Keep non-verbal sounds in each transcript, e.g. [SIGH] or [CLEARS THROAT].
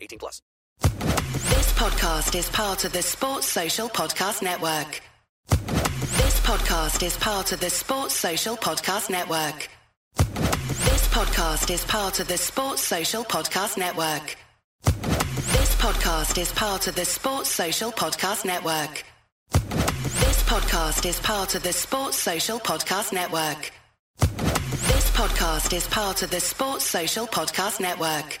18 plus. This podcast is part of the Sports Social Podcast Network. This podcast is part of the Sports Social Podcast Network. This podcast is part of the Sports Social Podcast Network. This podcast is part of the Sports Social Podcast Network. This podcast is part of the Sports Social Podcast Network. This podcast is part of the Sports Social Podcast Network.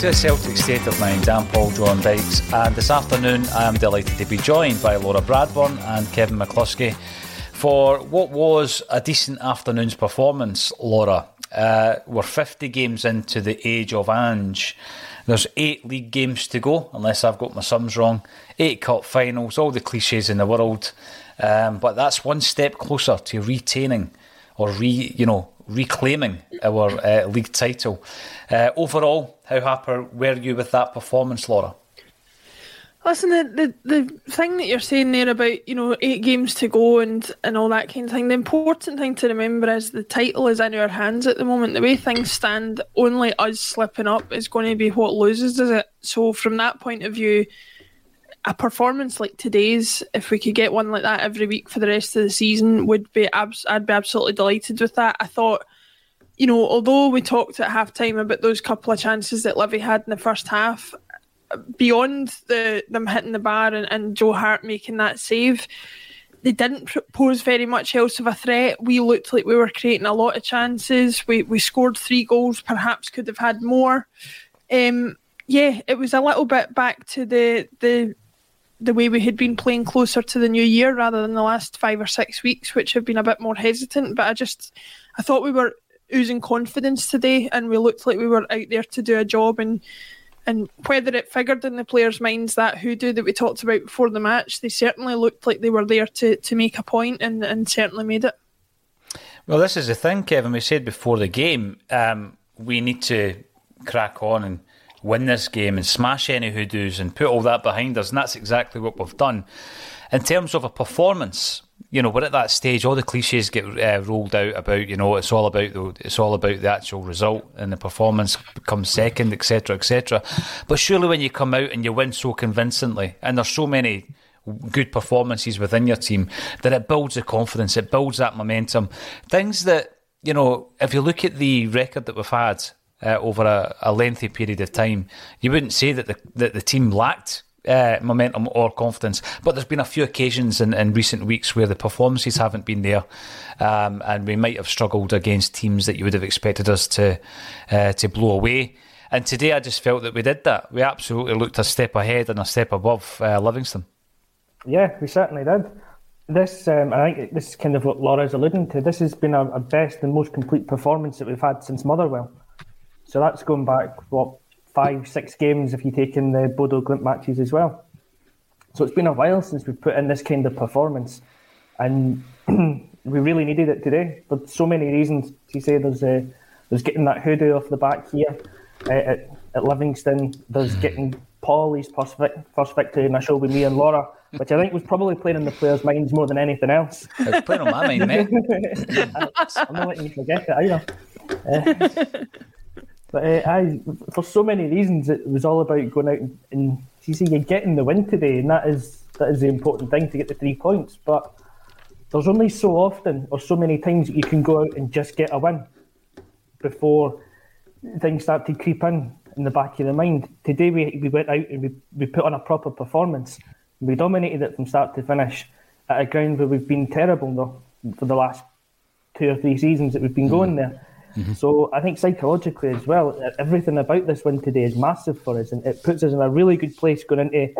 To a Celtic State of Mind. I'm Paul John Dykes, and this afternoon I am delighted to be joined by Laura Bradburn and Kevin McCluskie for what was a decent afternoon's performance. Laura, uh, we're 50 games into the age of Ange. There's eight league games to go, unless I've got my sums wrong. Eight cup finals, all the cliches in the world, um, but that's one step closer to retaining or re, you know, reclaiming our uh, league title. Uh, overall, how happy were you with that performance, Laura? Listen, the, the the thing that you're saying there about you know eight games to go and and all that kind of thing. The important thing to remember is the title is in our hands at the moment. The way things stand, only us slipping up is going to be what loses, does it? So from that point of view, a performance like today's, if we could get one like that every week for the rest of the season, would be abs- I'd be absolutely delighted with that. I thought, you know, although we talked at halftime about those couple of chances that Livy had in the first half, beyond the them hitting the bar and, and Joe Hart making that save, they didn't pose very much else of a threat. We looked like we were creating a lot of chances. We we scored three goals, perhaps could have had more. Um, yeah, it was a little bit back to the the the way we had been playing closer to the new year rather than the last five or six weeks, which have been a bit more hesitant. But I just I thought we were oozing confidence today, and we looked like we were out there to do a job and. And whether it figured in the players' minds that hoodoo that we talked about before the match, they certainly looked like they were there to, to make a point and, and certainly made it. Well, this is the thing, Kevin. We said before the game, um, we need to crack on and win this game and smash any hoodoos and put all that behind us. And that's exactly what we've done. In terms of a performance, you know, we're at that stage. All the cliches get uh, rolled out about, you know, it's all about the it's all about the actual result and the performance comes second, etc., etc. But surely, when you come out and you win so convincingly, and there's so many good performances within your team, that it builds the confidence, it builds that momentum. Things that you know, if you look at the record that we've had uh, over a, a, lengthy period of time, you wouldn't say that the that the team lacked uh, momentum or confidence. But there's been a few occasions in, in recent weeks where the performances haven't been there, um, and we might have struggled against teams that you would have expected us to uh, to blow away. And today, I just felt that we did that. We absolutely looked a step ahead and a step above uh, Livingston. Yeah, we certainly did. This, um, I think, this is kind of what Laura's alluding to. This has been our, best and most complete performance that we've had since Motherwell. So that's going back what five, six games if you take in the Bodo Glimt matches as well. So it's been a while since we've put in this kind of performance, and [CLEARS THROAT] we really needed it today for so many reasons. To say there's a, uh, there's getting that hoodoo off the back here uh, at, at Livingston. There's getting Paulie's first, first victory in a show with me and Laura, which I think was probably playing in the players' minds more than anything else. It's playing on my mind, mate. [LAUGHS] I'm not letting you forget it either. Uh, [LAUGHS] but uh, I, for so many reasons, it was all about going out and, and you see, you're getting the win today, and that is that is the important thing to get the three points. But there's only so often or so many times that you can go out and just get a win before things start to creep in in the back of the mind. Today we, we went out and we, we put on a proper performance. We dominated it from start to finish at a ground where we've been terrible though for the last two or three seasons that we've been going there. Mm-hmm. So I think psychologically as well, everything about this win today is massive for us, and it puts us in a really good place going into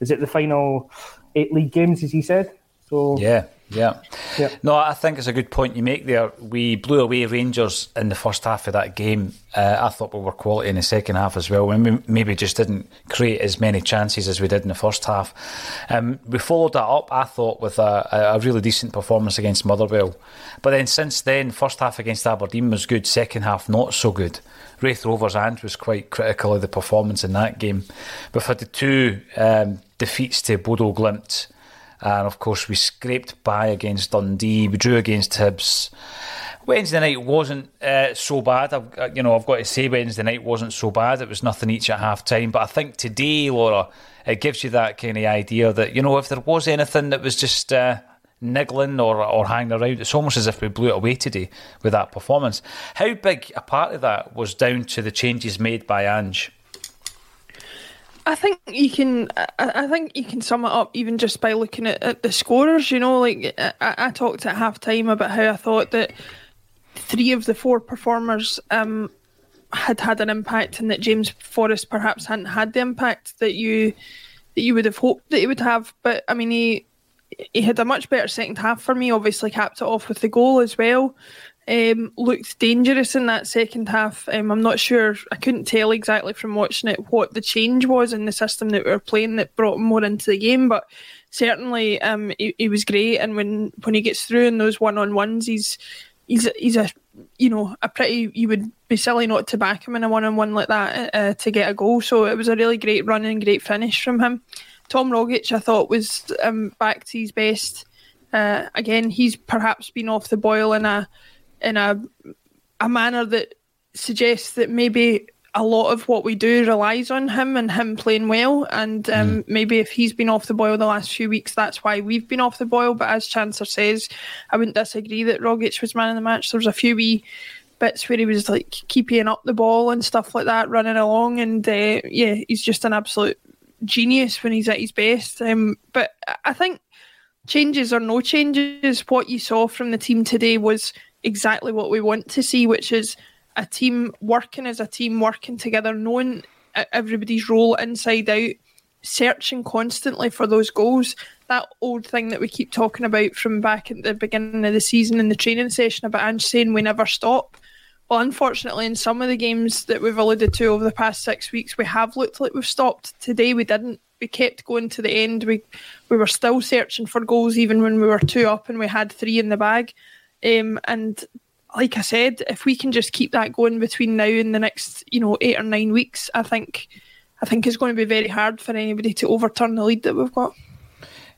is it the final eight league games, as he said. So yeah, yeah. yeah. No, I think it's a good point you make there. We blew away Rangers in the first half of that game. Uh, I thought we were quality in the second half as well. And we maybe just didn't create as many chances as we did in the first half. Um, we followed that up, I thought, with a, a, really decent performance against Motherwell. But then since then, first half against Aberdeen was good, second half not so good. Raith Rovers and was quite critical of the performance in that game. We've had the two um, defeats to Bodo Glimt and of course, we scraped by against Dundee. We drew against Hibs. Wednesday night wasn't uh, so bad. I've, you know, I've got to say Wednesday night wasn't so bad. It was nothing each at half time. But I think today, Laura, it gives you that kind of idea that you know if there was anything that was just uh, niggling or or hanging around, it's almost as if we blew it away today with that performance. How big a part of that was down to the changes made by Ange? I think you can. I, think you can sum it up even just by looking at, at the scorers. You know, like I, I, talked at half time about how I thought that three of the four performers um, had had an impact, and that James Forrest perhaps hadn't had the impact that you that you would have hoped that he would have. But I mean, he he had a much better second half for me. Obviously, capped it off with the goal as well um, looked dangerous in that second half. Um, I'm not sure, I couldn't tell exactly from watching it what the change was in the system that we were playing that brought him more into the game, but certainly um, he, he was great. And when, when he gets through in those one on ones, he's he's he's a you know a pretty you would be silly not to back him in a one on one like that uh, to get a goal. So it was a really great run and great finish from him. Tom Rogic, I thought was um, back to his best. Uh, again, he's perhaps been off the boil in a in a a manner that suggests that maybe a lot of what we do relies on him and him playing well. And um, mm. maybe if he's been off the boil the last few weeks, that's why we've been off the boil. But as Chancellor says, I wouldn't disagree that Rogic was man of the match. There was a few wee bits where he was like keeping up the ball and stuff like that, running along. And uh, yeah, he's just an absolute genius when he's at his best. Um, but I think changes or no changes, what you saw from the team today was exactly what we want to see, which is a team working as a team, working together, knowing everybody's role inside out, searching constantly for those goals. That old thing that we keep talking about from back at the beginning of the season in the training session about Ange saying we never stop. Well, unfortunately, in some of the games that we've alluded to over the past six weeks, we have looked like we've stopped. Today, we didn't. We kept going to the end. We we were still searching for goals even when we were two up and we had three in the bag. Um, and like I said, if we can just keep that going between now and the next, you know, eight or nine weeks, I think, I think it's going to be very hard for anybody to overturn the lead that we've got.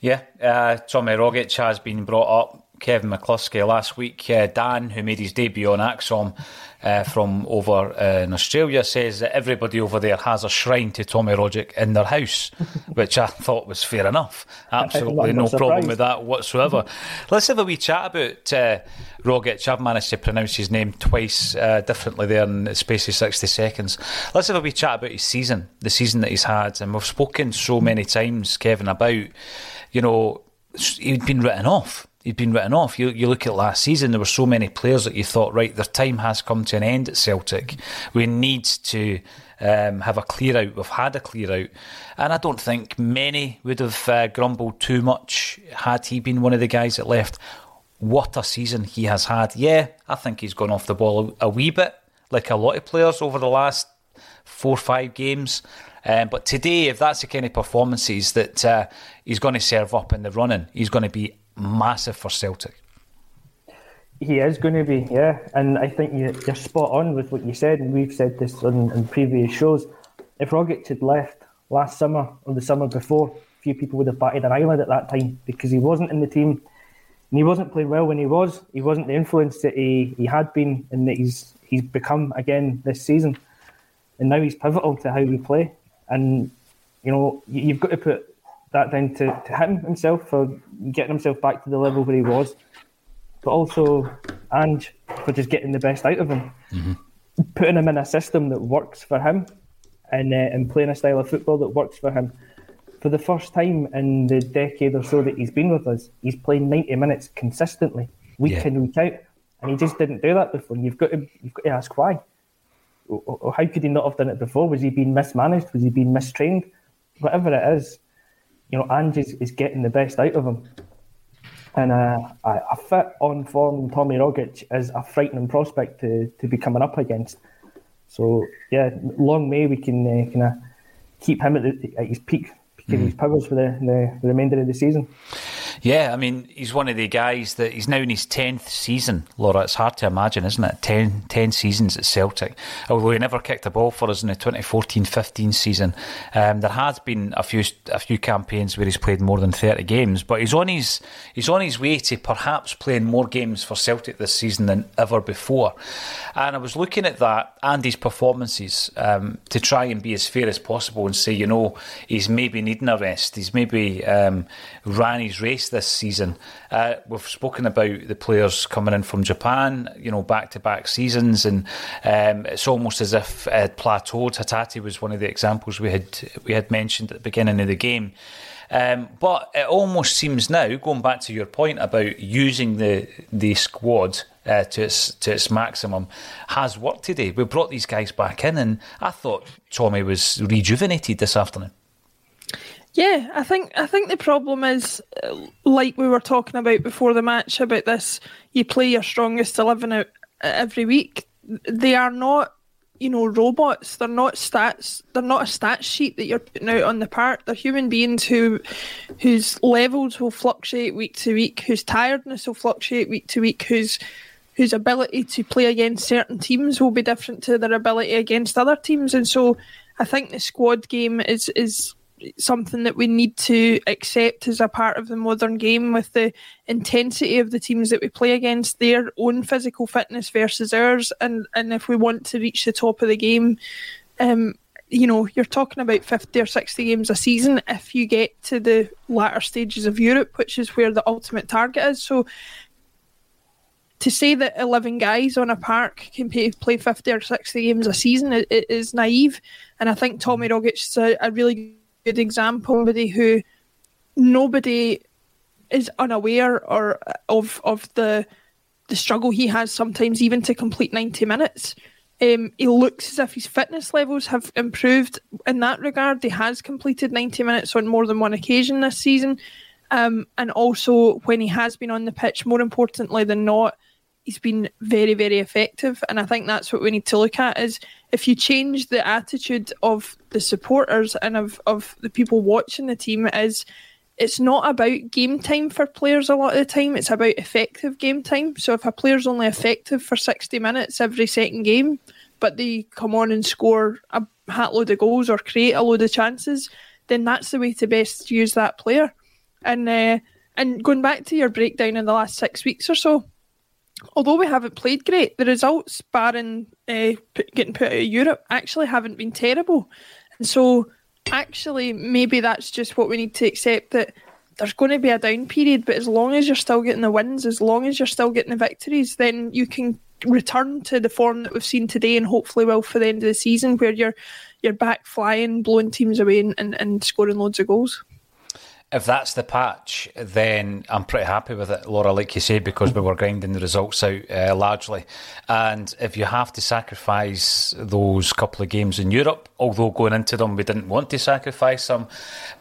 Yeah, uh, Tommy Rogic has been brought up. Kevin McCluskie last week. Uh, Dan, who made his debut on ACSOM uh, from over uh, in Australia, says that everybody over there has a shrine to Tommy Rogic in their house, [LAUGHS] which I thought was fair enough. [LAUGHS] Absolutely no problem with that whatsoever. [LAUGHS] Let's have a wee chat about uh, Rogic. I've managed to pronounce his name twice uh, differently there in the space of 60 seconds. Let's have a wee chat about his season, the season that he's had. And we've spoken so many times, Kevin, about, you know, he'd been written off he'd been written off. You, you look at last season, there were so many players that you thought, right, their time has come to an end at Celtic. We need to um, have a clear out. We've had a clear out. And I don't think many would have uh, grumbled too much had he been one of the guys that left. What a season he has had. Yeah, I think he's gone off the ball a, a wee bit, like a lot of players over the last four or five games. Um, but today, if that's the kind of performances that uh, he's going to serve up in the running, he's going to be massive for Celtic. He is going to be, yeah. And I think you, are spot on with what you said, and we've said this on, in previous shows. If Rogic had left last summer or the summer before, few people would have batted an eyelid at that time because he wasn't in the team and he wasn't playing well when he was. He wasn't the influence that he, he had been and that he's he's become again this season. And now he's pivotal to how we play. And you know, you've got to put that down to, to him himself for getting himself back to the level where he was, but also Ange for just getting the best out of him, mm-hmm. putting him in a system that works for him, and uh, and playing a style of football that works for him. For the first time in the decade or so that he's been with us, he's playing ninety minutes consistently, week yeah. in week out, and he just didn't do that before. And you've got to you've got to ask why. or How could he not have done it before? Was he being mismanaged? Was he being mistrained? Whatever it is, you know, Ange is, is getting the best out of him. And uh, a fit on form Tommy Rogic is a frightening prospect to, to be coming up against. So yeah, long may we can uh, kind of keep him at, the, at his peak, peak mm. his powers for the, the, the remainder of the season. Yeah, I mean, he's one of the guys that he's now in his 10th season, Laura. It's hard to imagine, isn't it? 10, 10 seasons at Celtic. Although he never kicked a ball for us in the 2014 15 season. Um, there has been a few a few campaigns where he's played more than 30 games, but he's on his, he's on his way to perhaps playing more games for Celtic this season than ever before. And I was looking at that and his performances um, to try and be as fair as possible and say, you know, he's maybe needing a rest. He's maybe um, ran his race this season. Uh, we've spoken about the players coming in from Japan, you know, back to back seasons, and um, it's almost as if it plateaued. Hatate was one of the examples we had we had mentioned at the beginning of the game. Um, but it almost seems now, going back to your point about using the the squad uh, to its to its maximum, has worked today. We brought these guys back in, and I thought Tommy was rejuvenated this afternoon. Yeah, I think I think the problem is, uh, like we were talking about before the match, about this: you play your strongest eleven out every week. They are not, you know, robots. They're not stats. They're not a stats sheet that you're putting out on the park. They're human beings who, whose levels will fluctuate week to week, whose tiredness will fluctuate week to week, whose whose ability to play against certain teams will be different to their ability against other teams, and so I think the squad game is is something that we need to accept as a part of the modern game with the intensity of the teams that we play against, their own physical fitness versus ours, and and if we want to reach the top of the game, um, you know, you're talking about fifty or sixty games a season if you get to the latter stages of Europe, which is where the ultimate target is. So. To say that 11 guys on a park can play 50 or 60 games a season is naive. And I think Tommy Rogic is a, a really good example, somebody who nobody is unaware or of of the the struggle he has sometimes even to complete 90 minutes. Um, he looks as if his fitness levels have improved in that regard. He has completed 90 minutes on more than one occasion this season. Um, and also, when he has been on the pitch, more importantly than not, he's been very, very effective. And I think that's what we need to look at is if you change the attitude of the supporters and of, of the people watching the team is it's not about game time for players a lot of the time, it's about effective game time. So if a player's only effective for 60 minutes every second game, but they come on and score a hat load of goals or create a load of chances, then that's the way to best use that player. And uh, and going back to your breakdown in the last six weeks or so, although we haven't played great, the results, barring uh, getting put out of Europe, actually haven't been terrible. And so, actually, maybe that's just what we need to accept that there's going to be a down period, but as long as you're still getting the wins, as long as you're still getting the victories, then you can return to the form that we've seen today and hopefully will for the end of the season where you're you're back flying, blowing teams away and, and, and scoring loads of goals if that's the patch, then I'm pretty happy with it, Laura, like you say, because we were grinding the results out uh, largely. And if you have to sacrifice those couple of games in Europe, although going into them we didn't want to sacrifice them,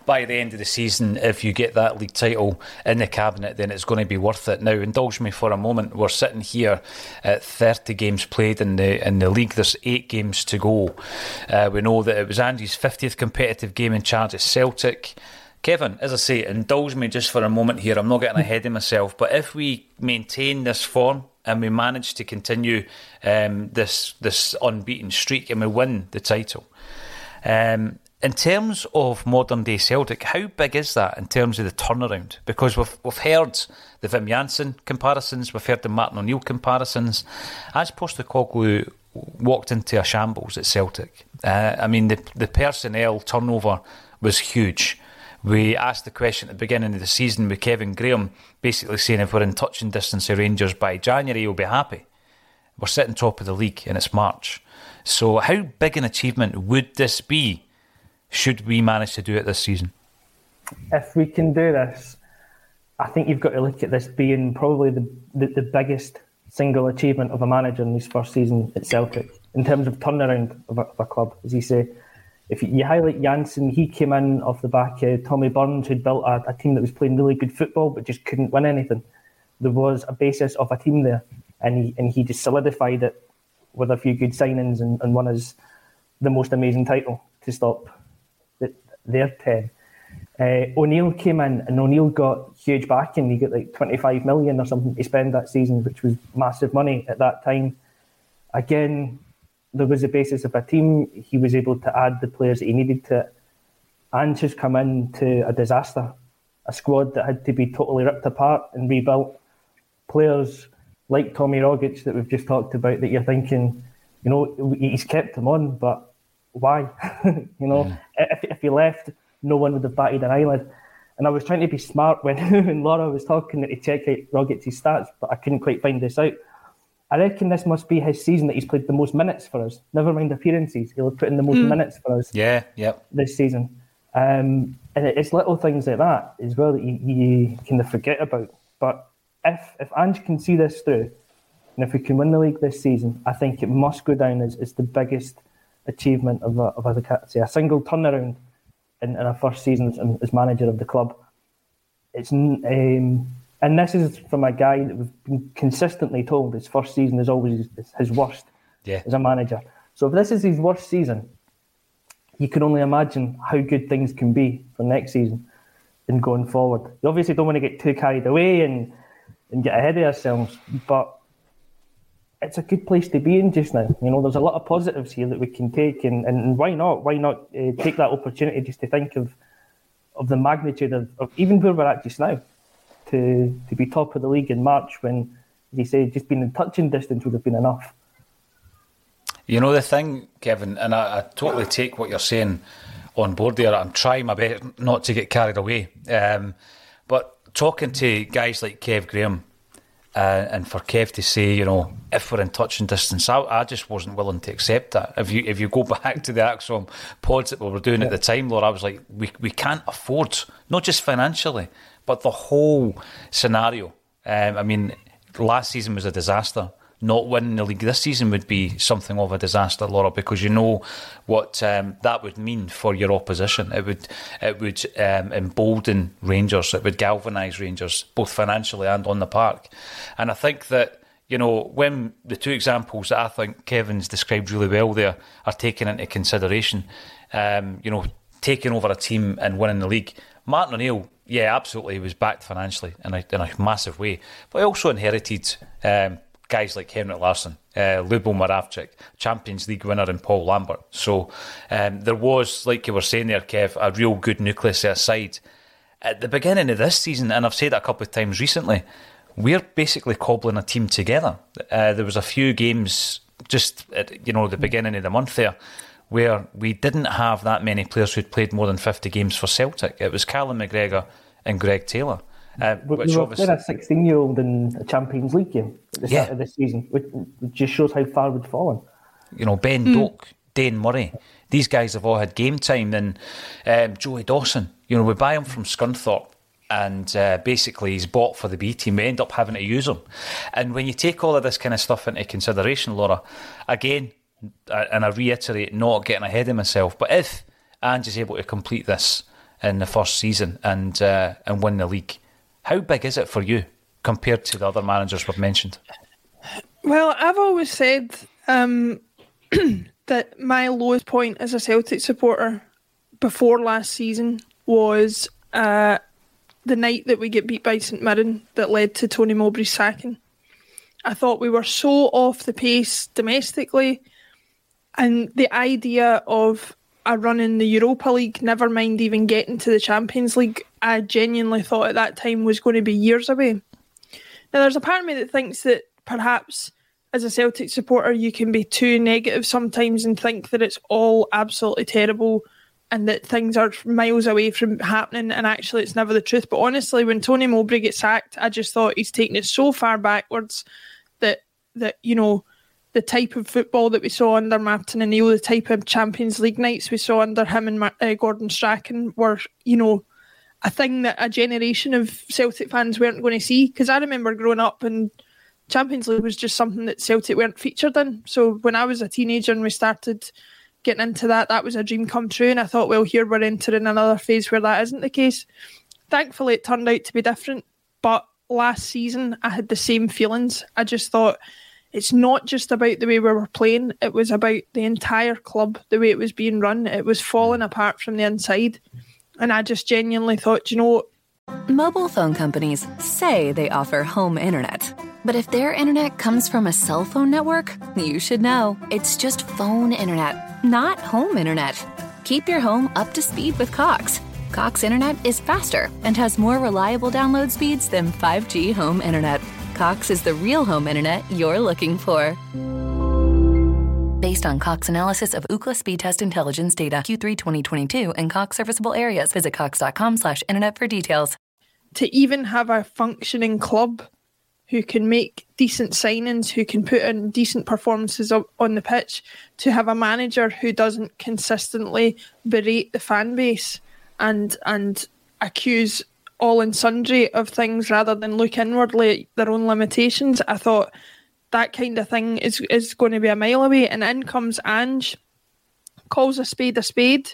by the end of the season, if you get that league title in the cabinet, then it's going to be worth it. Now, indulge me for a moment. We're sitting here at 30 games played in the in the league. There's eight games to go. Uh, we know that it was Andy's 50th competitive game in charge at Celtic. Kevin, as I say, indulge me just for a moment here. I'm not getting ahead of myself, but if we maintain this form and we manage to continue um, this this unbeaten streak and we win the title, um, in terms of modern day Celtic, how big is that in terms of the turnaround? Because we've we've heard the Wim Jansen comparisons, we've heard the Martin O'Neill comparisons. As Postecoglou walked into a shambles at Celtic, uh, I mean the the personnel turnover was huge. We asked the question at the beginning of the season with Kevin Graham, basically saying if we're in touching distance of Rangers by January, he'll be happy. We're sitting top of the league and it's March. So, how big an achievement would this be should we manage to do it this season? If we can do this, I think you've got to look at this being probably the, the, the biggest single achievement of a manager in his first season at Celtic in terms of turnaround of a, of a club, as you say if you highlight Jansen, he came in off the back of Tommy Burns, who'd built a, a, team that was playing really good football but just couldn't win anything. There was a basis of a team there, and he and he just solidified it with a few good signings and, and won us the most amazing title to stop the, their ten. Uh, O'Neill came in, and O'Neill got huge backing. He got like twenty five million or something to spend that season, which was massive money at that time. Again, there was a basis of a team. He was able to add the players that he needed to. And just come into a disaster, a squad that had to be totally ripped apart and rebuilt. Players like Tommy Rogic that we've just talked about that you're thinking, you know, he's kept him on, but why? [LAUGHS] you know, mm. if, if he left, no one would have batted an eyelid. And I was trying to be smart when, [LAUGHS] when Laura was talking to check out Rogic's stats, but I couldn't quite find this out. I reckon this must be his season that he's played the most minutes for us. Never mind appearances, he'll have put in the most mm. minutes for us. Yeah, yep. This season, um, and it's little things like that as well that you, you kind of forget about. But if if Ange can see this through, and if we can win the league this season, I think it must go down as, as the biggest achievement of a, of a, say, a single turnaround in, in a first season as, as manager of the club. It's um, and this is from a guy that we've been consistently told his first season is always his worst yeah. as a manager. So if this is his worst season, you can only imagine how good things can be for next season and going forward. You obviously don't want to get too carried away and, and get ahead of ourselves, but it's a good place to be in just now. You know, there's a lot of positives here that we can take, and, and why not? Why not uh, take that opportunity just to think of of the magnitude of, of even where we're at just now? To to be top of the league in March when, as you say, just being in touching distance would have been enough. You know the thing, Kevin, and I, I totally take what you're saying on board there. I'm trying my best not to get carried away, um, but talking to guys like Kev Graham. Uh, and for Kev to say, you know, if we're in touching distance, I, I, just wasn't willing to accept that. If you if you go [LAUGHS] back to the ACSOM pods that we were doing yeah. at the time, Lord, I was like, we we can't afford, not just financially, but the whole scenario, um, I mean, last season was a disaster. Not winning the league this season would be something of a disaster, Laura, because you know what um, that would mean for your opposition. It would it would um, embolden Rangers. It would galvanise Rangers both financially and on the park. And I think that you know when the two examples that I think Kevin's described really well there are taken into consideration, um, you know, taking over a team and winning the league. Martin O'Neill yeah, absolutely. He was backed financially in a, in a massive way. But he also inherited um, guys like Henrik Larsson, uh, Lubo Moravcik, Champions League winner, and Paul Lambert. So um, there was, like you were saying there, Kev, a real good nucleus aside. at the beginning of this season, and I've said it a couple of times recently, we're basically cobbling a team together. Uh, there was a few games just at you know the beginning of the month there where we didn't have that many players who'd played more than 50 games for Celtic. It was Callum McGregor and Greg Taylor. Uh, which we were obviously, playing a 16 year old in a Champions League game at the start Yeah. of this season, which, which just shows how far we'd fallen. you know, Ben Doak, Dane Murray, these guys have all had game time. Then um, Joey Dawson, you know, we buy him from Scunthorpe and uh, basically he's bought for the B team. We end up having to use him. And when you take all of this kind of stuff into consideration, Laura, again, and I reiterate, not getting ahead of myself, but if Ange is able to complete this in the first season and uh, and win the league, how big is it for you compared to the other managers we've mentioned? Well, I've always said um, [CLEARS THROAT] that my lowest point as a Celtic supporter before last season was uh, the night that we get beat by St Mirren that led to Tony Mowbray's sacking. I thought we were so off the pace domestically, and the idea of a run in the Europa League, never mind even getting to the Champions League, I genuinely thought at that time was going to be years away. Now, there's a part of me that thinks that perhaps as a Celtic supporter, you can be too negative sometimes and think that it's all absolutely terrible and that things are miles away from happening, and actually, it's never the truth. But honestly, when Tony Mowbray gets sacked, I just thought he's taken it so far backwards that that you know the type of football that we saw under Martin O'Neill, the type of Champions League nights we saw under him and uh, Gordon Strachan were, you know, a thing that a generation of Celtic fans weren't going to see. Because I remember growing up and Champions League was just something that Celtic weren't featured in. So when I was a teenager and we started getting into that, that was a dream come true. And I thought, well, here we're entering another phase where that isn't the case. Thankfully, it turned out to be different. But last season, I had the same feelings. I just thought it's not just about the way we were playing, it was about the entire club, the way it was being run. It was falling mm. apart from the inside. And I just genuinely thought, you know, what? Mobile phone companies say they offer home internet. But if their internet comes from a cell phone network, you should know. It's just phone internet, not home internet. Keep your home up to speed with Cox. Cox internet is faster and has more reliable download speeds than 5G home internet. Cox is the real home internet you're looking for. Based on Cox analysis of Ookla speed test intelligence data Q3 2022 and Cox serviceable areas, visit cox.com/internet for details. to even have a functioning club who can make decent signings, who can put in decent performances on the pitch, to have a manager who doesn't consistently berate the fan base and and accuse all and sundry of things rather than look inwardly at their own limitations. I thought that kind of thing is is going to be a mile away. And in comes Ange, calls a spade a spade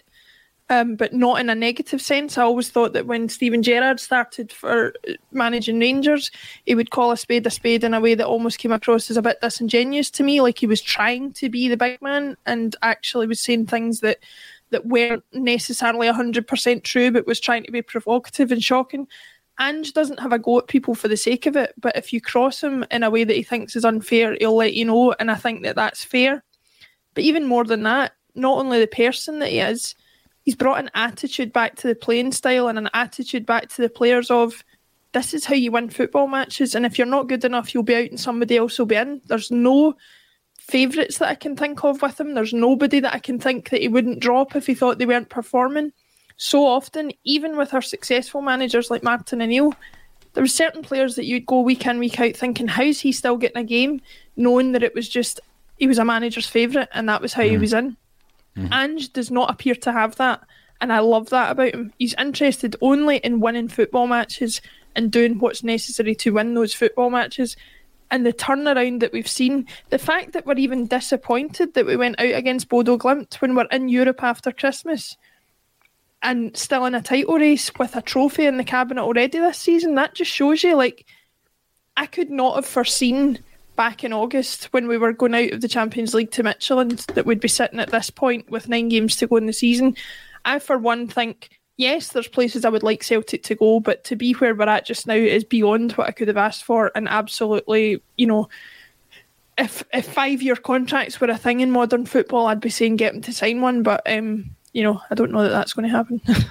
um, but not in a negative sense. I always thought that when Steven Gerrard started for managing Rangers, he would call a spade a spade in a way that almost came across as a bit disingenuous to me, like he was trying to be the big man and actually was saying things that that weren't necessarily hundred percent true, but was trying to be provocative and shocking. Ange doesn't have a go at people for the sake of it, but if you cross him in a way that he thinks is unfair, he'll let you know, and I think that that's fair. But even more than that, not only the person that he is, he's brought an attitude back to the playing style and an attitude back to the players of this is how you win football matches and if you're not good enough you'll be out and somebody else will be in there's no favourites that I can think of with him. There's nobody that I can think that he wouldn't drop if he thought they weren't performing. So often even with our successful managers like Martin O'Neill there were certain players that you'd go week in week out thinking how's he still getting a game? Knowing that it was just he was a manager's favourite and that was how he mm-hmm. was in. Mm-hmm. Ange does not appear to have that, and I love that about him. He's interested only in winning football matches and doing what's necessary to win those football matches. And the turnaround that we've seen, the fact that we're even disappointed that we went out against Bodo Glimt when we're in Europe after Christmas and still in a title race with a trophy in the cabinet already this season, that just shows you like I could not have foreseen back in August when we were going out of the Champions League to Midtjylland that we'd be sitting at this point with nine games to go in the season. I, for one, think yes, there's places I would like Celtic to go, but to be where we're at just now is beyond what I could have asked for, and absolutely, you know. If if five year contracts were a thing in modern football, I'd be saying get him to sign one. But um, you know, I don't know that that's going to happen. [LAUGHS]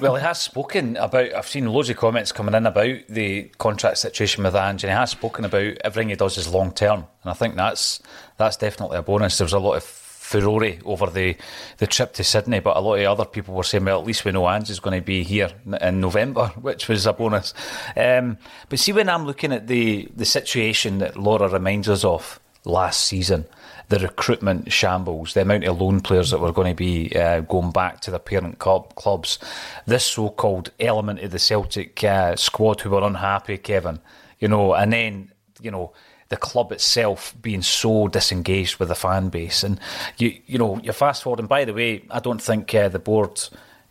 Well, he has spoken about. I've seen loads of comments coming in about the contract situation with Ange, and he has spoken about everything he does is long term, and I think that's that's definitely a bonus. There was a lot of furore over the, the trip to Sydney, but a lot of other people were saying, well, at least we know Ange is going to be here in November, [LAUGHS] which was a bonus. Um, but see, when I'm looking at the the situation that Laura reminds us of last season the recruitment shambles, the amount of loan players that were going to be uh, going back to their parent club, clubs, this so called element of the Celtic uh, squad who were unhappy, Kevin, you know, and then, you know, the club itself being so disengaged with the fan base. And, you, you know, you fast forward, and by the way, I don't think uh, the board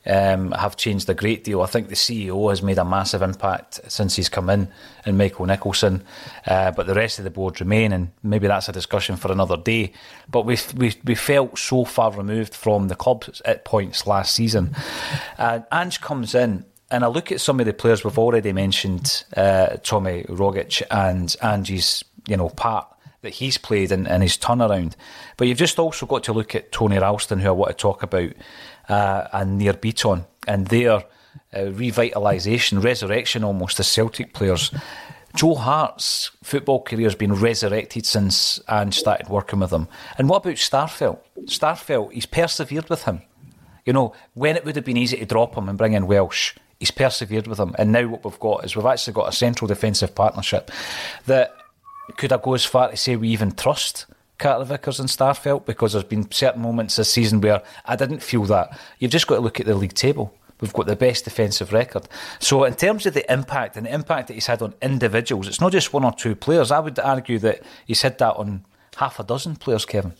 um, have changed a great deal. I think the CEO has made a massive impact since he's come in, and Michael Nicholson. Uh, but the rest of the board remain, and maybe that's a discussion for another day. But we we we felt so far removed from the club at points last season. Uh, Ange comes in. And I look at some of the players we've already mentioned, uh, Tommy Rogic and Ange's, you know, part that he's played in, in his turnaround. But you've just also got to look at Tony Ralston, who I want to talk about uh, and Nir Bitton and their uh, revitalisation, resurrection almost as Celtic players. Joe Hart's football career has been resurrected since Ange started working with him. And what about Starfelt? Starfelt, he's persevered with him. You know, when it would have been easy to drop him and bring in Welsh, he's persevered with him. And now what we've got is we've actually got a central defensive partnership that could I go as far to say we even trust Carter Vickers and Starfelt because there's been certain moments this season where I didn't feel that. You've just got to look at the league table. We've got the best defensive record. So, in terms of the impact and the impact that he's had on individuals, it's not just one or two players. I would argue that he's had that on half a dozen players, Kevin.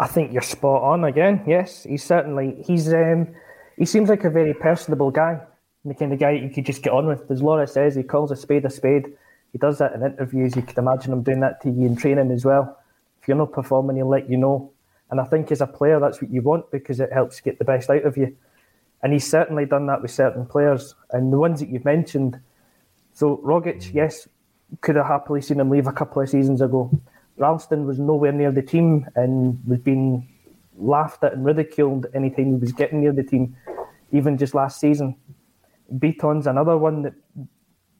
I think you're spot on again. Yes, he's certainly he's um, he seems like a very personable guy, the kind of guy you could just get on with. As Laura says, he calls a spade a spade. He does that in interviews. You could imagine him doing that to you in training as well. If you're not performing, he'll let you know. And I think as a player, that's what you want because it helps get the best out of you. And he's certainly done that with certain players. And the ones that you've mentioned, so Rogic, yes, could have happily seen him leave a couple of seasons ago. Ralston was nowhere near the team and was being laughed at and ridiculed anytime he was getting near the team, even just last season. Bitton's another one that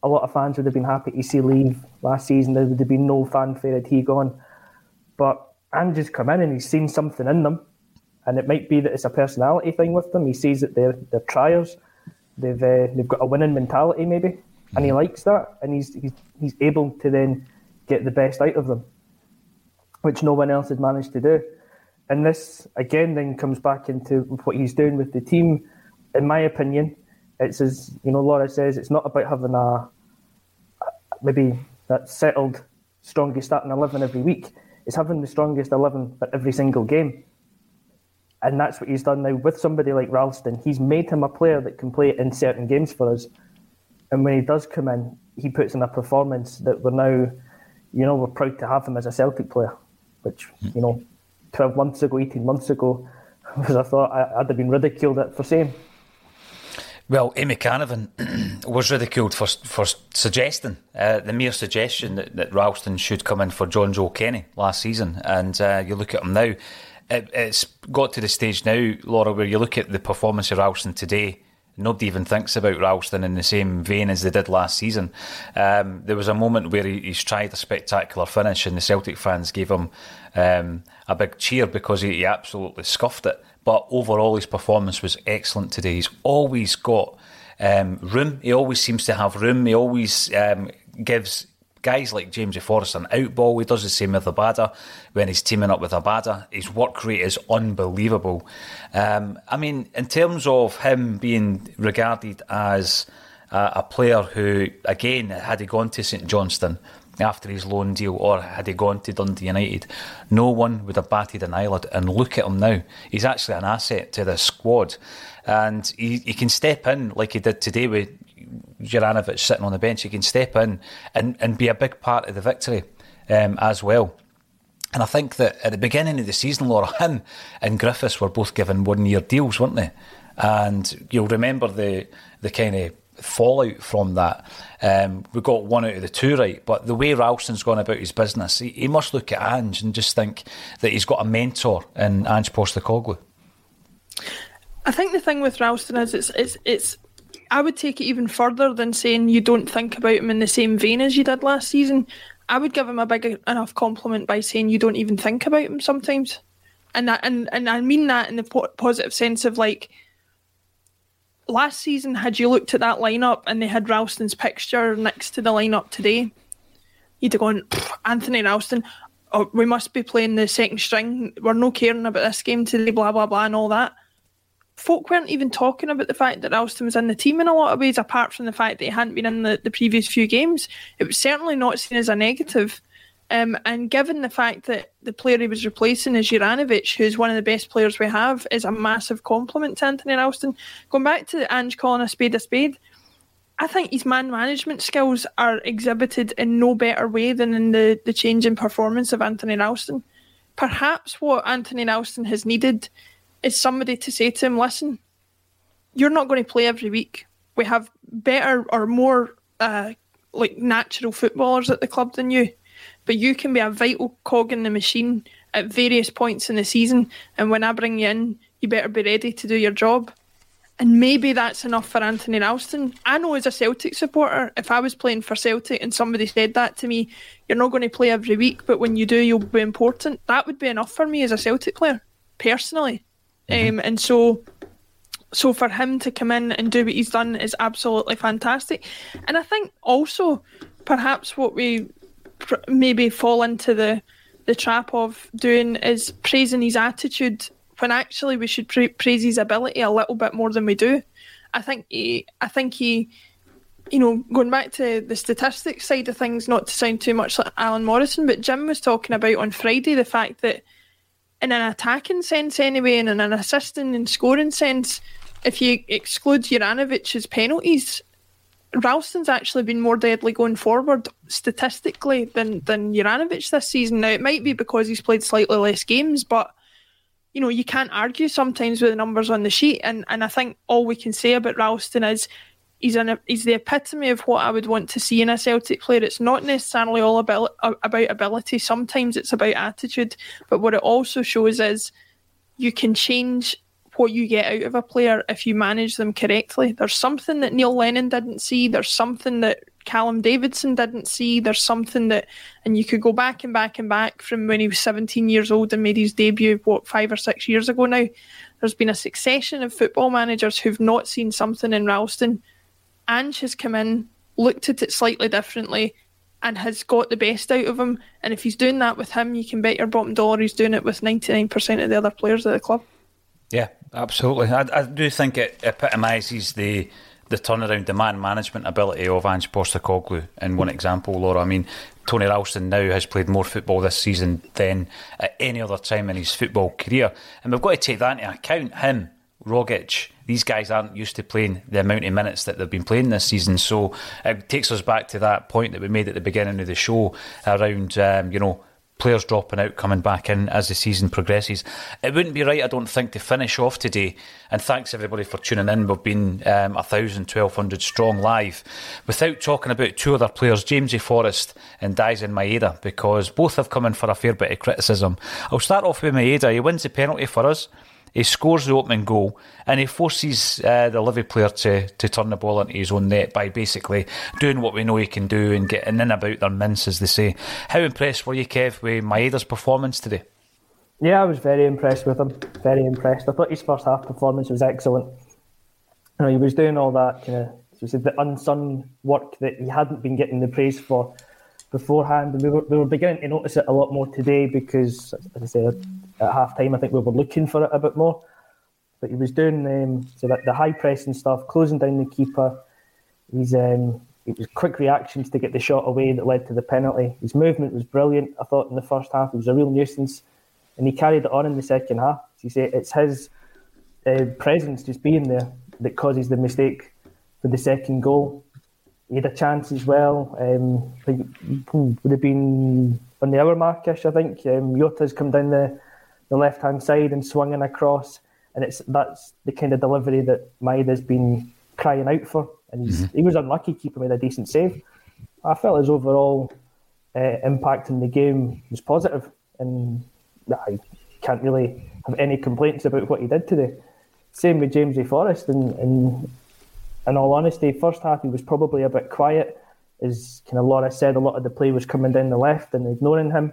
a lot of fans would have been happy to see leave last season. There would have been no fanfare had he gone. But Andrew's come in and he's seen something in them. And it might be that it's a personality thing with them. He sees that they're, they're triers. They've, uh, they've got a winning mentality, maybe. And he likes that. And he's, he's, he's able to then get the best out of them, which no one else had managed to do. And this, again, then comes back into what he's doing with the team. In my opinion, it's as, you know, Laura says, it's not about having a, maybe that settled strongest starting 11 every week. It's having the strongest 11 for every single game. And that's what he's done now with somebody like Ralston. He's made him a player that can play in certain games for us. And when he does come in, he puts in a performance that we're now, you know, we're proud to have him as a Celtic player, which, you know, 12 months ago, 18 months ago, [LAUGHS] was I thought I'd have been ridiculed for saying. Well, Amy Canavan [CLEARS THROAT] was ridiculed for for suggesting uh, the mere suggestion that, that Ralston should come in for Jonjoe Kenny last season, and uh, you look at him now. It, it's got to the stage now, Laura, where you look at the performance of Ralston today. Nobody even thinks about Ralston in the same vein as they did last season. Um, there was a moment where he, he's tried a spectacular finish, and the Celtic fans gave him um, a big cheer because he, he absolutely scuffed it. But overall, his performance was excellent today. He's always got um, room. He always seems to have room. He always um, gives guys like James Forrest an out ball. He does the same with Abada when he's teaming up with Abada. His work rate is unbelievable. Um, I mean, in terms of him being regarded as a, a player who, again, had he gone to St Johnstone, after his loan deal or had he gone to Dundee United, no one would have batted an eyelid. And look at him now. He's actually an asset to the squad. And he, he can step in like he did today with Juranovic sitting on the bench. He can step in and, and be a big part of the victory um, as well. And I think that at the beginning of the season, Laura, [LAUGHS] him and Griffiths were both given one year deals, weren't they? And you'll remember the the kind of fallout from that. Um, we got one out of the two right, but the way Ralston's gone about his business, he, he, must look at Ange and just think that he's got a mentor in Ange Postecoglou. I think the thing with Ralston is it's it's it's. I would take it even further than saying you don't think about him in the same vein as you did last season. I would give him a big enough compliment by saying you don't even think about him sometimes, and that and and I mean that in the po- positive sense of like. Last season, had you looked at that lineup and they had Ralston's picture next to the lineup today, you'd have gone Anthony Ralston. Oh, we must be playing the second string. We're no caring about this game today. Blah blah blah and all that folk weren't even talking about the fact that Ralston was in the team in a lot of ways, apart from the fact that he hadn't been in the, the previous few games. It was certainly not seen as a negative. Um, and given the fact that the player he was replacing is Juranovic, who's one of the best players we have, is a massive compliment to Anthony Ralston. Going back to Ange calling a spade a spade, I think his man management skills are exhibited in no better way than in the, the change in performance of Anthony Ralston. Perhaps what Anthony Ralston has needed is somebody to say to him, listen, you're not going to play every week. We have better or more uh, like natural footballers at the club than you, but you can be a vital cog in the machine at various points in the season. And when I bring you in, you better be ready to do your job. And maybe that's enough for Anthony Ralston. I know as a Celtic supporter, if I was playing for Celtic and somebody said that to me, you're not going to play every week, but when you do, you'll be important. That would be enough for me as a Celtic player, personally. Mm-hmm. Um, and so, so for him to come in and do what he's done is absolutely fantastic. And I think also, perhaps what we pr- maybe fall into the the trap of doing is praising his attitude when actually we should pra- praise his ability a little bit more than we do. I think he, I think he, you know, going back to the statistics side of things, not to sound too much like Alan Morrison, but Jim was talking about on Friday the fact that in an attacking sense anyway, and in an assisting and scoring sense, if you exclude Juranovic's penalties, Ralston's actually been more deadly going forward statistically than than Juranovic this season. Now it might be because he's played slightly less games, but you know you can't argue sometimes with the numbers on the sheet. And and I think all we can say about Ralston is he's an he's the epitome of what I would want to see in a Celtic player. It's not necessarily all about about ability. Sometimes it's about attitude. But what it also shows is you can change what you get out of a player if you manage them correctly. There's something that Neil Lennon didn't see. There's something that Callum Davidson didn't see. There's something that, and you could go back and back and back from when he was 17 years old and made his debut, what, five or six years ago now. There's been a succession of football managers who've not seen something in Ralston Ange has come in, looked at it slightly differently, and has got the best out of him. And if he's doing that with him, you can bet your bottom dollar he's doing it with 99% of the other players at the club. Yeah, absolutely. I, I do think it epitomises the the turnaround, the man management ability of Ange Postecoglou. In one example, Laura, I mean, Tony Ralston now has played more football this season than at any other time in his football career, and we've got to take that into account. Him, Rogic, these guys aren't used to playing the amount of minutes that they've been playing this season. So it takes us back to that point that we made at the beginning of the show around, um, you know, players dropping out, coming back in as the season progresses. It wouldn't be right, I don't think, to finish off today. And thanks everybody for tuning in. We've been um, 1,000, 1,200 strong live without talking about two other players, James. Forrest and Daizen Maeda, because both have come in for a fair bit of criticism. I'll start off with Maeda. He wins the penalty for us. He scores the opening goal and he forces uh, the Livy player to, to turn the ball into his own net by basically doing what we know he can do and getting in about their mince, as they say. How impressed were you, Kev, with Maeda's performance today? Yeah, I was very impressed with him. Very impressed. I thought his first half performance was excellent. You know, he was doing all that kind of the unsung work that he hadn't been getting the praise for beforehand, and we were, we were beginning to notice it a lot more today because, as I said, at half time, I think we were looking for it a bit more. But he was doing um, so that the high pressing stuff, closing down the keeper. He's um, it was quick reactions to get the shot away that led to the penalty. His movement was brilliant. I thought in the first half he was a real nuisance, and he carried it on in the second half. you say, it's his uh, presence just being there that causes the mistake for the second goal. He had a chance as well. Um, would have been on the hour markish, I think. Um, Jota's come down the the left hand side and swinging across. And it's that's the kind of delivery that Maeda's been crying out for. And mm-hmm. he was unlucky, keeping with a decent save. I felt his overall uh, impact in the game was positive, and I can't really have any complaints about what he did today. same with Jamesy Forrest. And, and in all honesty, first half he was probably a bit quiet. As kind of Laura said, a lot of the play was coming down the left and ignoring him.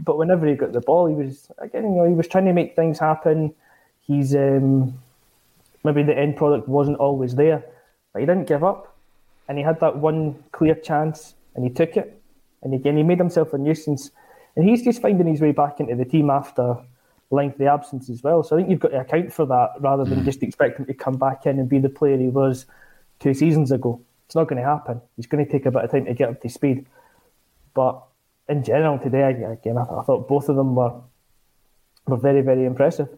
But whenever he got the ball, he was again, you know, he was trying to make things happen. He's um, maybe the end product wasn't always there, but he didn't give up, and he had that one clear chance, and he took it, and again he made himself a nuisance, and he's just finding his way back into the team after lengthy absence as well. So I think you've got to account for that rather than mm. just expect him to come back in and be the player he was two seasons ago. It's not going to happen. He's going to take a bit of time to get up to speed. But in general today, again, I, I thought both of them were were very, very impressive.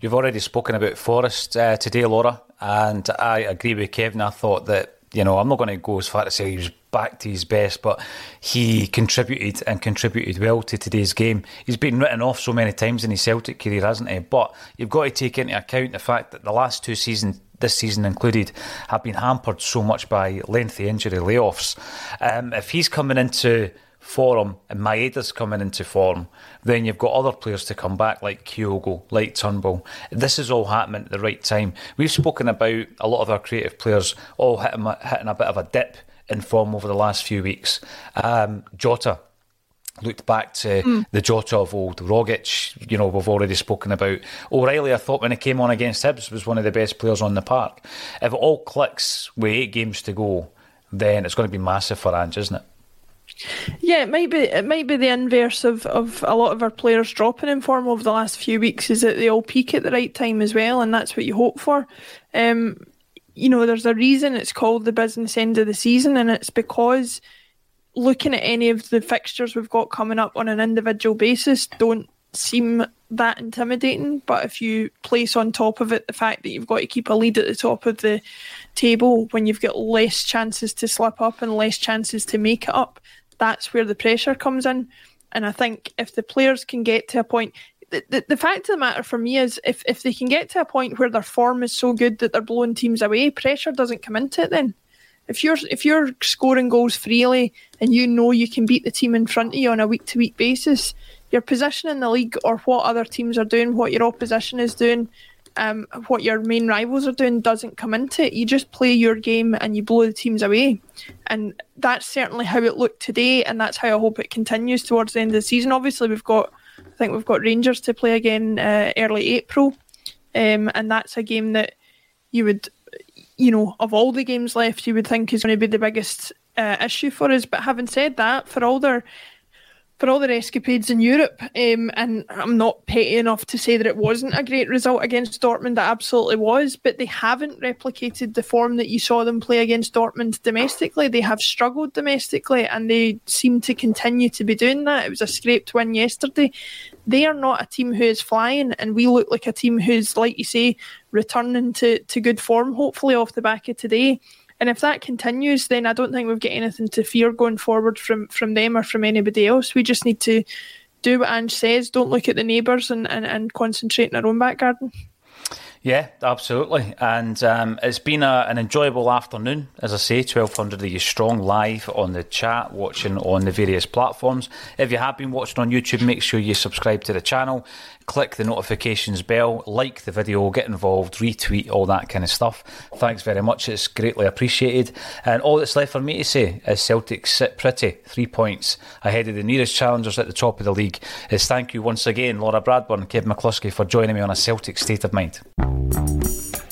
You've already spoken about Forrest uh, today, Laura, and I agree with Kevin. I thought that you know I'm not going to go as far to say he was back to his best, but he contributed and contributed well to today's game. He's been written off so many times in his Celtic career, hasn't he? But you've got to take into account the fact that the last two seasons, this season included, have been hampered so much by lengthy injury layoffs. Um, if he's coming into form and Maeda's coming into form, then you've got other players to come back like Kyogo, like Turnbull. This is all happening at the right time. We've spoken about a lot of our creative players all hitting, hitting a bit of a dip in form over the last few weeks. Um, Jota looked back to mm. the Jota of old. Rogic, you know, we've already spoken about. O'Reilly, I thought when he came on against Hibs, was one of the best players on the park. If it all clicks with eight games to go, then it's going to be massive for Ange, isn't it? Yeah, it might be. It might be the inverse of, of a lot of our players dropping in form over the last few weeks. Is that they all peak at the right time as well, and that's what you hope for. Um, you know, there's a reason it's called the business end of the season, and it's because looking at any of the fixtures we've got coming up on an individual basis don't seem that intimidating. But if you place on top of it the fact that you've got to keep a lead at the top of the table when you've got less chances to slip up and less chances to make it up, that's where the pressure comes in. And I think if the players can get to a point, the, the, the, fact of the matter for me is if, if they can get to a point where their form is so good that they're blowing teams away, pressure doesn't come into it then. If you're if you're scoring goals freely and you know you can beat the team in front of you on a week to week basis, your position in the league or what other teams are doing, what your opposition is doing, um, what your main rivals are doing doesn't come into it. You just play your game and you blow the teams away. And that's certainly how it looked today, and that's how I hope it continues towards the end of the season. Obviously, we've got, I think we've got Rangers to play again uh, early April, um, and that's a game that you would, you know, of all the games left, you would think is going to be the biggest uh, issue for us. But having said that, for all their for all their escapades in Europe. Um, and I'm not petty enough to say that it wasn't a great result against Dortmund. It absolutely was, but they haven't replicated the form that you saw them play against Dortmund domestically. They have struggled domestically, and they seem to continue to be doing that. It was a scraped win yesterday. They are not a team who is flying, and we look like a team who's, like you say, returning to, to good form, hopefully off the back of today. And if that continues, then I don't think we've got anything to fear going forward from from them or from anybody else. We just need to do what Ange says. Don't look at the neighbours and, and, and concentrate in our own back garden. Yeah, absolutely. And um, it's been a, an enjoyable afternoon. As I say, 1200 of you strong live on the chat, watching on the various platforms. If you have been watching on YouTube, make sure you subscribe to the channel click the notifications bell, like the video, get involved, retweet, all that kind of stuff. Thanks very much, it's greatly appreciated. And all that's left for me to say is Celtic sit pretty, three points ahead of the nearest challengers at the top of the league. Is thank you once again, Laura Bradburn, Kevin McCluskie, for joining me on a Celtic State of Mind. Tchau.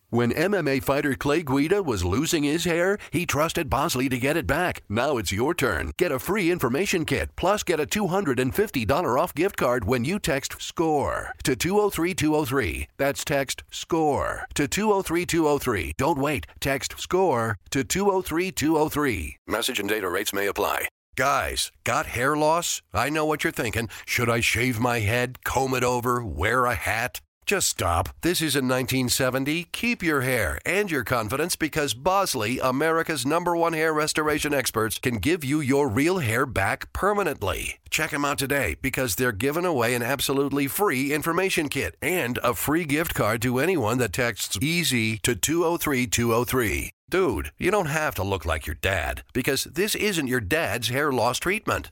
When MMA fighter Clay Guida was losing his hair, he trusted Bosley to get it back. Now it's your turn. Get a free information kit, plus get a $250 off gift card when you text SCORE to 203203. That's text SCORE to 203203. Don't wait. Text SCORE to 203203. Message and data rates may apply. Guys, got hair loss? I know what you're thinking. Should I shave my head, comb it over, wear a hat? Just stop. This isn't 1970. Keep your hair and your confidence because Bosley, America's number one hair restoration experts, can give you your real hair back permanently. Check them out today because they're giving away an absolutely free information kit and a free gift card to anyone that texts EASY to 203203. Dude, you don't have to look like your dad because this isn't your dad's hair loss treatment.